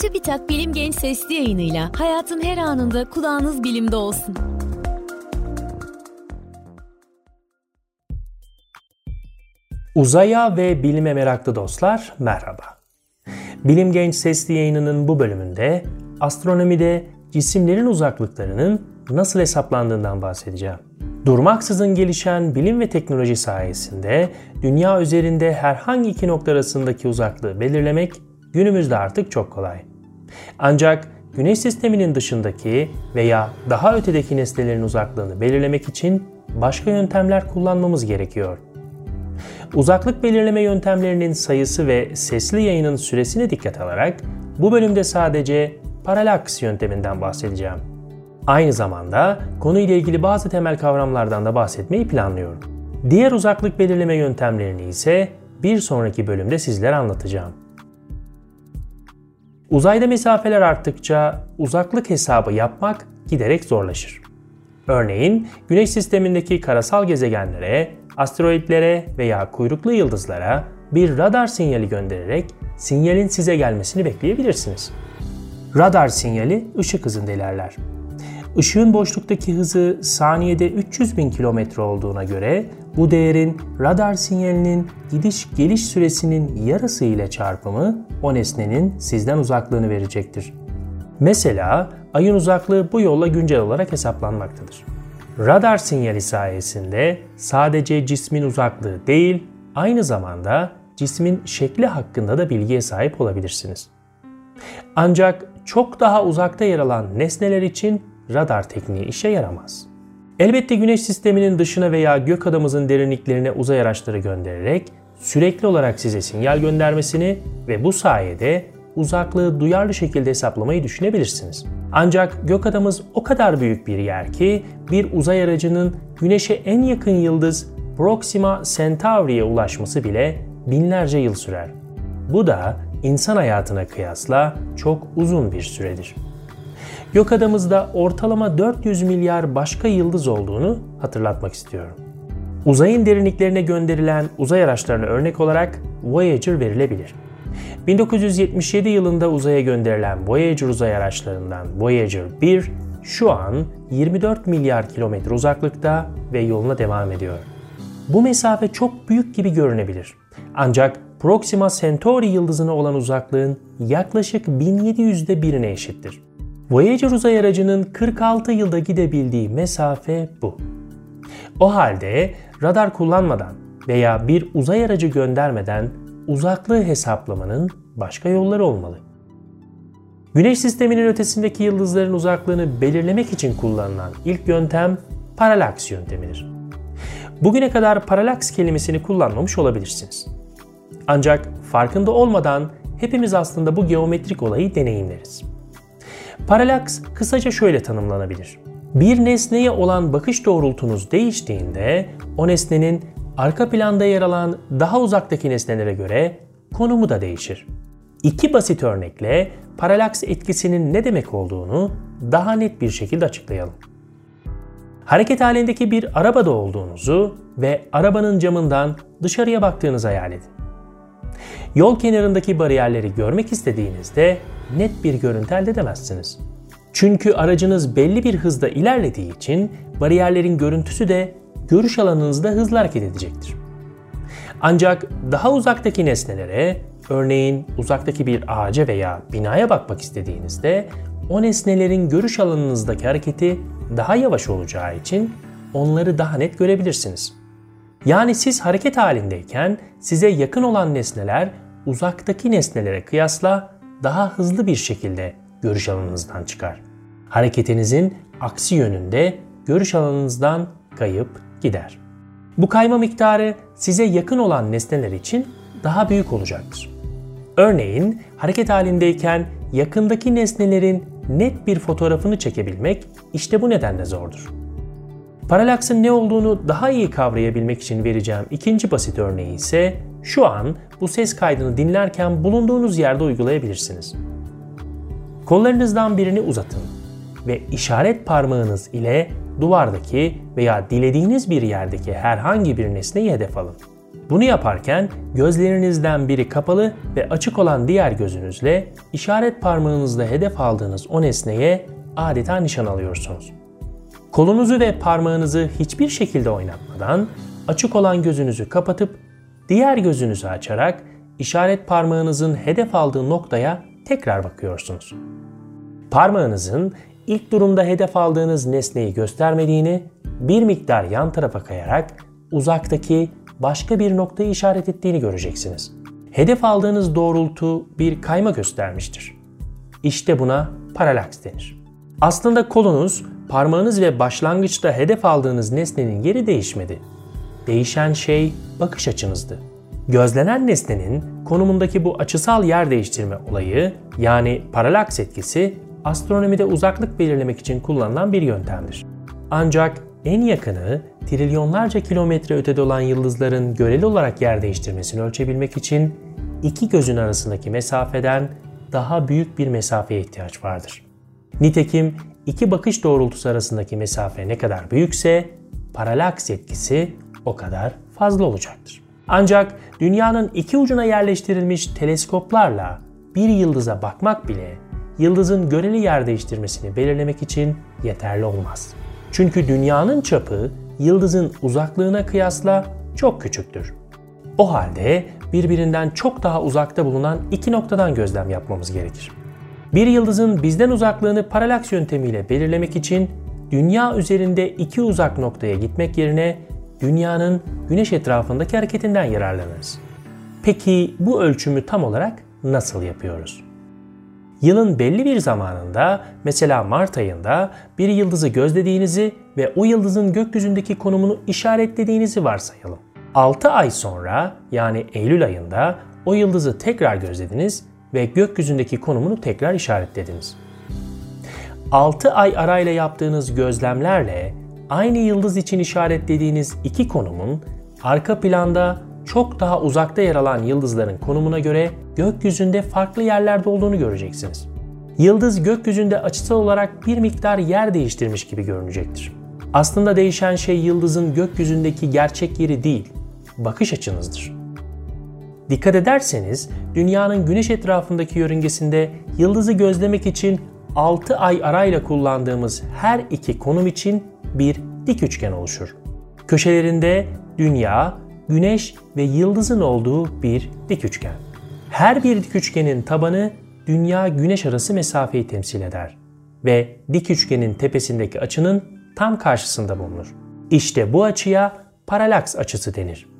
TÜBİTAK Bilim Genç Sesli yayınıyla hayatın her anında kulağınız bilimde olsun. Uzaya ve bilime meraklı dostlar merhaba. Bilim Genç Sesli yayınının bu bölümünde astronomide cisimlerin uzaklıklarının nasıl hesaplandığından bahsedeceğim. Durmaksızın gelişen bilim ve teknoloji sayesinde dünya üzerinde herhangi iki nokta arasındaki uzaklığı belirlemek günümüzde artık çok kolay. Ancak Güneş sisteminin dışındaki veya daha ötedeki nesnelerin uzaklığını belirlemek için başka yöntemler kullanmamız gerekiyor. Uzaklık belirleme yöntemlerinin sayısı ve sesli yayının süresine dikkat alarak bu bölümde sadece paralaks yönteminden bahsedeceğim. Aynı zamanda konuyla ilgili bazı temel kavramlardan da bahsetmeyi planlıyorum. Diğer uzaklık belirleme yöntemlerini ise bir sonraki bölümde sizlere anlatacağım. Uzayda mesafeler arttıkça uzaklık hesabı yapmak giderek zorlaşır. Örneğin Güneş sistemindeki karasal gezegenlere, asteroidlere veya kuyruklu yıldızlara bir radar sinyali göndererek sinyalin size gelmesini bekleyebilirsiniz. Radar sinyali ışık hızında ilerler. Işığın boşluktaki hızı saniyede 300 bin kilometre olduğuna göre bu değerin radar sinyalinin gidiş geliş süresinin yarısı ile çarpımı o nesnenin sizden uzaklığını verecektir. Mesela ayın uzaklığı bu yolla güncel olarak hesaplanmaktadır. Radar sinyali sayesinde sadece cismin uzaklığı değil, aynı zamanda cismin şekli hakkında da bilgiye sahip olabilirsiniz. Ancak çok daha uzakta yer alan nesneler için radar tekniği işe yaramaz. Elbette Güneş sisteminin dışına veya gök adamımızın derinliklerine uzay araçları göndererek sürekli olarak size sinyal göndermesini ve bu sayede uzaklığı duyarlı şekilde hesaplamayı düşünebilirsiniz. Ancak gök adamımız o kadar büyük bir yer ki bir uzay aracının Güneş'e en yakın yıldız Proxima Centauri'ye ulaşması bile binlerce yıl sürer. Bu da insan hayatına kıyasla çok uzun bir süredir. Gökadamızda ortalama 400 milyar başka yıldız olduğunu hatırlatmak istiyorum. Uzayın derinliklerine gönderilen uzay araçlarına örnek olarak Voyager verilebilir. 1977 yılında uzaya gönderilen Voyager uzay araçlarından Voyager 1 şu an 24 milyar kilometre uzaklıkta ve yoluna devam ediyor. Bu mesafe çok büyük gibi görünebilir. Ancak Proxima Centauri yıldızına olan uzaklığın yaklaşık 1700'de birine eşittir. Voyager uzay aracının 46 yılda gidebildiği mesafe bu. O halde radar kullanmadan veya bir uzay aracı göndermeden uzaklığı hesaplamanın başka yolları olmalı. Güneş sisteminin ötesindeki yıldızların uzaklığını belirlemek için kullanılan ilk yöntem paralaks yöntemidir. Bugüne kadar paralaks kelimesini kullanmamış olabilirsiniz. Ancak farkında olmadan hepimiz aslında bu geometrik olayı deneyimleriz. Paralaks kısaca şöyle tanımlanabilir. Bir nesneye olan bakış doğrultunuz değiştiğinde o nesnenin arka planda yer alan daha uzaktaki nesnelere göre konumu da değişir. İki basit örnekle paralaks etkisinin ne demek olduğunu daha net bir şekilde açıklayalım. Hareket halindeki bir arabada olduğunuzu ve arabanın camından dışarıya baktığınızı hayal edin. Yol kenarındaki bariyerleri görmek istediğinizde net bir görüntü elde edemezsiniz. Çünkü aracınız belli bir hızda ilerlediği için bariyerlerin görüntüsü de görüş alanınızda hızlı hareket edecektir. Ancak daha uzaktaki nesnelere, örneğin uzaktaki bir ağaca veya binaya bakmak istediğinizde o nesnelerin görüş alanınızdaki hareketi daha yavaş olacağı için onları daha net görebilirsiniz. Yani siz hareket halindeyken size yakın olan nesneler uzaktaki nesnelere kıyasla daha hızlı bir şekilde görüş alanınızdan çıkar. Hareketinizin aksi yönünde görüş alanınızdan kayıp gider. Bu kayma miktarı size yakın olan nesneler için daha büyük olacaktır. Örneğin hareket halindeyken yakındaki nesnelerin net bir fotoğrafını çekebilmek işte bu nedenle zordur. Paralaksın ne olduğunu daha iyi kavrayabilmek için vereceğim ikinci basit örneği ise şu an bu ses kaydını dinlerken bulunduğunuz yerde uygulayabilirsiniz. Kollarınızdan birini uzatın ve işaret parmağınız ile duvardaki veya dilediğiniz bir yerdeki herhangi bir nesneyi hedef alın. Bunu yaparken gözlerinizden biri kapalı ve açık olan diğer gözünüzle işaret parmağınızla hedef aldığınız o nesneye adeta nişan alıyorsunuz. Kolunuzu ve parmağınızı hiçbir şekilde oynatmadan açık olan gözünüzü kapatıp diğer gözünüzü açarak işaret parmağınızın hedef aldığı noktaya tekrar bakıyorsunuz. Parmağınızın ilk durumda hedef aldığınız nesneyi göstermediğini bir miktar yan tarafa kayarak uzaktaki başka bir noktayı işaret ettiğini göreceksiniz. Hedef aldığınız doğrultu bir kayma göstermiştir. İşte buna paralaks denir. Aslında kolunuz, parmağınız ve başlangıçta hedef aldığınız nesnenin yeri değişmedi. Değişen şey bakış açınızdı. Gözlenen nesnenin konumundaki bu açısal yer değiştirme olayı yani paralaks etkisi astronomide uzaklık belirlemek için kullanılan bir yöntemdir. Ancak en yakını trilyonlarca kilometre ötede olan yıldızların göreli olarak yer değiştirmesini ölçebilmek için iki gözün arasındaki mesafeden daha büyük bir mesafeye ihtiyaç vardır. Nitekim iki bakış doğrultusu arasındaki mesafe ne kadar büyükse paralaks etkisi o kadar fazla olacaktır. Ancak dünyanın iki ucuna yerleştirilmiş teleskoplarla bir yıldıza bakmak bile yıldızın göreli yer değiştirmesini belirlemek için yeterli olmaz. Çünkü dünyanın çapı yıldızın uzaklığına kıyasla çok küçüktür. O halde birbirinden çok daha uzakta bulunan iki noktadan gözlem yapmamız gerekir. Bir yıldızın bizden uzaklığını paralaks yöntemiyle belirlemek için dünya üzerinde iki uzak noktaya gitmek yerine dünyanın güneş etrafındaki hareketinden yararlanırız. Peki bu ölçümü tam olarak nasıl yapıyoruz? Yılın belli bir zamanında mesela Mart ayında bir yıldızı gözlediğinizi ve o yıldızın gökyüzündeki konumunu işaretlediğinizi varsayalım. 6 ay sonra yani Eylül ayında o yıldızı tekrar gözlediniz ve gökyüzündeki konumunu tekrar işaretlediniz. 6 ay arayla yaptığınız gözlemlerle aynı yıldız için işaretlediğiniz iki konumun arka planda çok daha uzakta yer alan yıldızların konumuna göre gökyüzünde farklı yerlerde olduğunu göreceksiniz. Yıldız gökyüzünde açısal olarak bir miktar yer değiştirmiş gibi görünecektir. Aslında değişen şey yıldızın gökyüzündeki gerçek yeri değil, bakış açınızdır. Dikkat ederseniz dünyanın güneş etrafındaki yörüngesinde yıldızı gözlemek için 6 ay arayla kullandığımız her iki konum için bir dik üçgen oluşur. Köşelerinde dünya, güneş ve yıldızın olduğu bir dik üçgen. Her bir dik üçgenin tabanı dünya güneş arası mesafeyi temsil eder ve dik üçgenin tepesindeki açının tam karşısında bulunur. İşte bu açıya paralaks açısı denir.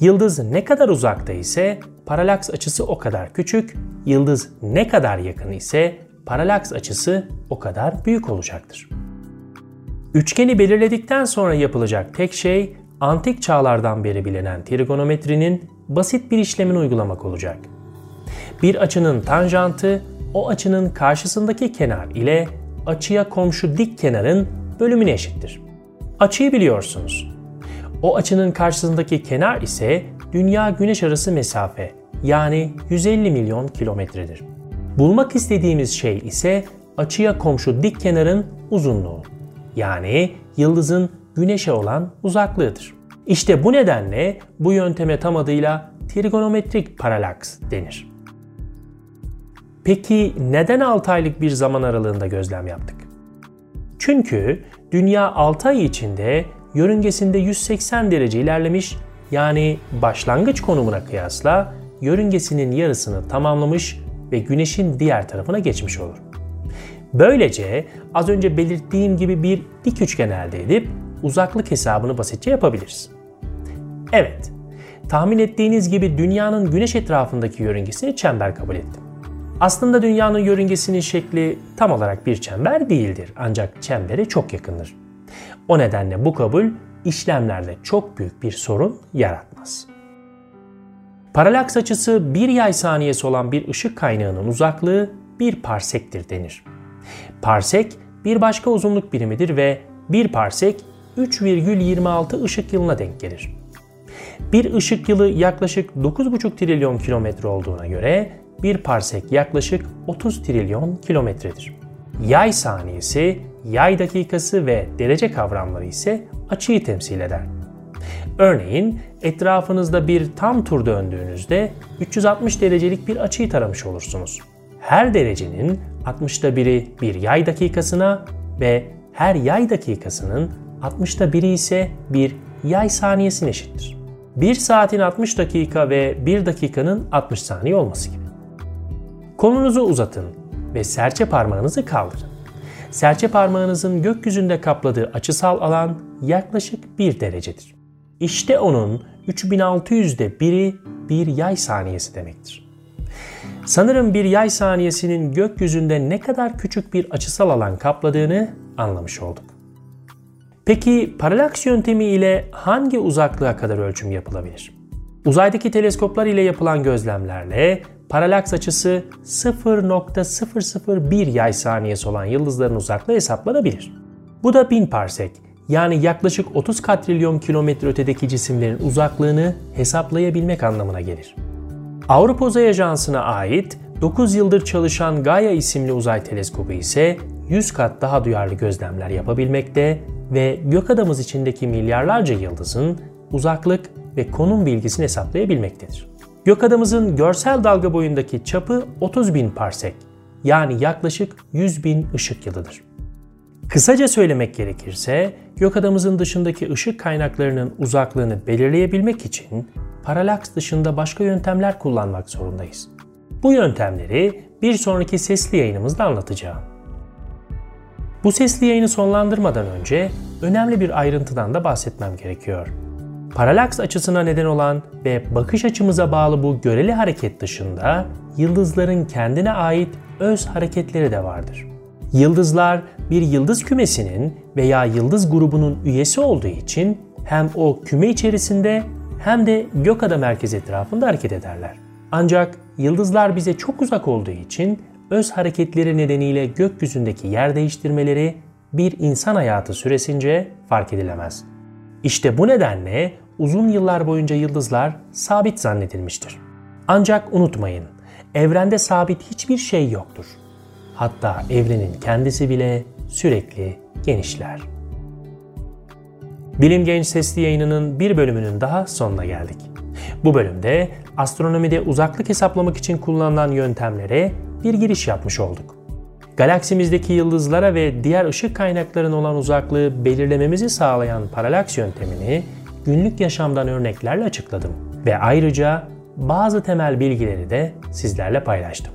Yıldız ne kadar uzakta ise paralaks açısı o kadar küçük, yıldız ne kadar yakın ise paralaks açısı o kadar büyük olacaktır. Üçgeni belirledikten sonra yapılacak tek şey antik çağlardan beri bilinen trigonometrinin basit bir işlemini uygulamak olacak. Bir açının tanjantı o açının karşısındaki kenar ile açıya komşu dik kenarın bölümüne eşittir. Açıyı biliyorsunuz. O açının karşısındaki kenar ise dünya güneş arası mesafe yani 150 milyon kilometredir. Bulmak istediğimiz şey ise açıya komşu dik kenarın uzunluğu. Yani yıldızın güneşe olan uzaklığıdır. İşte bu nedenle bu yönteme tam adıyla trigonometrik paralaks denir. Peki neden 6 aylık bir zaman aralığında gözlem yaptık? Çünkü dünya 6 ay içinde yörüngesinde 180 derece ilerlemiş yani başlangıç konumuna kıyasla yörüngesinin yarısını tamamlamış ve güneşin diğer tarafına geçmiş olur. Böylece az önce belirttiğim gibi bir dik üçgen elde edip uzaklık hesabını basitçe yapabiliriz. Evet, tahmin ettiğiniz gibi dünyanın güneş etrafındaki yörüngesini çember kabul ettim. Aslında dünyanın yörüngesinin şekli tam olarak bir çember değildir ancak çembere çok yakındır. O nedenle bu kabul işlemlerde çok büyük bir sorun yaratmaz. Paralaks açısı bir yay saniyesi olan bir ışık kaynağının uzaklığı bir parsektir denir. Parsek bir başka uzunluk birimidir ve bir parsek 3,26 ışık yılına denk gelir. Bir ışık yılı yaklaşık 9,5 trilyon kilometre olduğuna göre bir parsek yaklaşık 30 trilyon kilometredir. Yay saniyesi, yay dakikası ve derece kavramları ise açıyı temsil eder. Örneğin etrafınızda bir tam tur döndüğünüzde 360 derecelik bir açıyı taramış olursunuz. Her derecenin 60'ta biri bir yay dakikasına ve her yay dakikasının 60'ta biri ise bir yay saniyesine eşittir. 1 saatin 60 dakika ve 1 dakikanın 60 saniye olması gibi. Kolunuzu uzatın ve serçe parmağınızı kaldırın. Serçe parmağınızın gökyüzünde kapladığı açısal alan yaklaşık 1 derecedir. İşte onun 3600'de biri bir yay saniyesi demektir. Sanırım bir yay saniyesinin gökyüzünde ne kadar küçük bir açısal alan kapladığını anlamış olduk. Peki paralaks yöntemi ile hangi uzaklığa kadar ölçüm yapılabilir? Uzaydaki teleskoplar ile yapılan gözlemlerle paralaks açısı 0.001 yay saniyesi olan yıldızların uzaklığı hesaplanabilir. Bu da 1000 parsek yani yaklaşık 30 katrilyon kilometre ötedeki cisimlerin uzaklığını hesaplayabilmek anlamına gelir. Avrupa Uzay Ajansı'na ait 9 yıldır çalışan Gaia isimli uzay teleskobu ise 100 kat daha duyarlı gözlemler yapabilmekte ve gök adamız içindeki milyarlarca yıldızın uzaklık ve konum bilgisini hesaplayabilmektedir. Gök adamızın görsel dalga boyundaki çapı 30 bin parsek yani yaklaşık 100 bin ışık yılıdır. Kısaca söylemek gerekirse gök adamızın dışındaki ışık kaynaklarının uzaklığını belirleyebilmek için paralaks dışında başka yöntemler kullanmak zorundayız. Bu yöntemleri bir sonraki sesli yayınımızda anlatacağım. Bu sesli yayını sonlandırmadan önce önemli bir ayrıntıdan da bahsetmem gerekiyor. Paralaks açısına neden olan ve bakış açımıza bağlı bu göreli hareket dışında yıldızların kendine ait öz hareketleri de vardır. Yıldızlar bir yıldız kümesinin veya yıldız grubunun üyesi olduğu için hem o küme içerisinde hem de gökada merkez etrafında hareket ederler. Ancak yıldızlar bize çok uzak olduğu için öz hareketleri nedeniyle gökyüzündeki yer değiştirmeleri bir insan hayatı süresince fark edilemez. İşte bu nedenle uzun yıllar boyunca yıldızlar sabit zannedilmiştir. Ancak unutmayın, evrende sabit hiçbir şey yoktur. Hatta evrenin kendisi bile sürekli genişler. Bilim Genç Sesli yayınının bir bölümünün daha sonuna geldik. Bu bölümde astronomide uzaklık hesaplamak için kullanılan yöntemlere bir giriş yapmış olduk. Galaksimizdeki yıldızlara ve diğer ışık kaynaklarının olan uzaklığı belirlememizi sağlayan paralaks yöntemini günlük yaşamdan örneklerle açıkladım ve ayrıca bazı temel bilgileri de sizlerle paylaştım.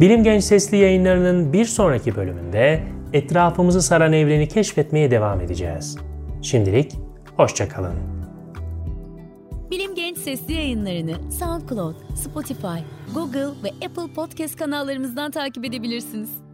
Bilim Genç Sesli yayınlarının bir sonraki bölümünde etrafımızı saran evreni keşfetmeye devam edeceğiz. Şimdilik hoşçakalın. Bilim Genç Sesli yayınlarını SoundCloud, Spotify, Google ve Apple Podcast kanallarımızdan takip edebilirsiniz.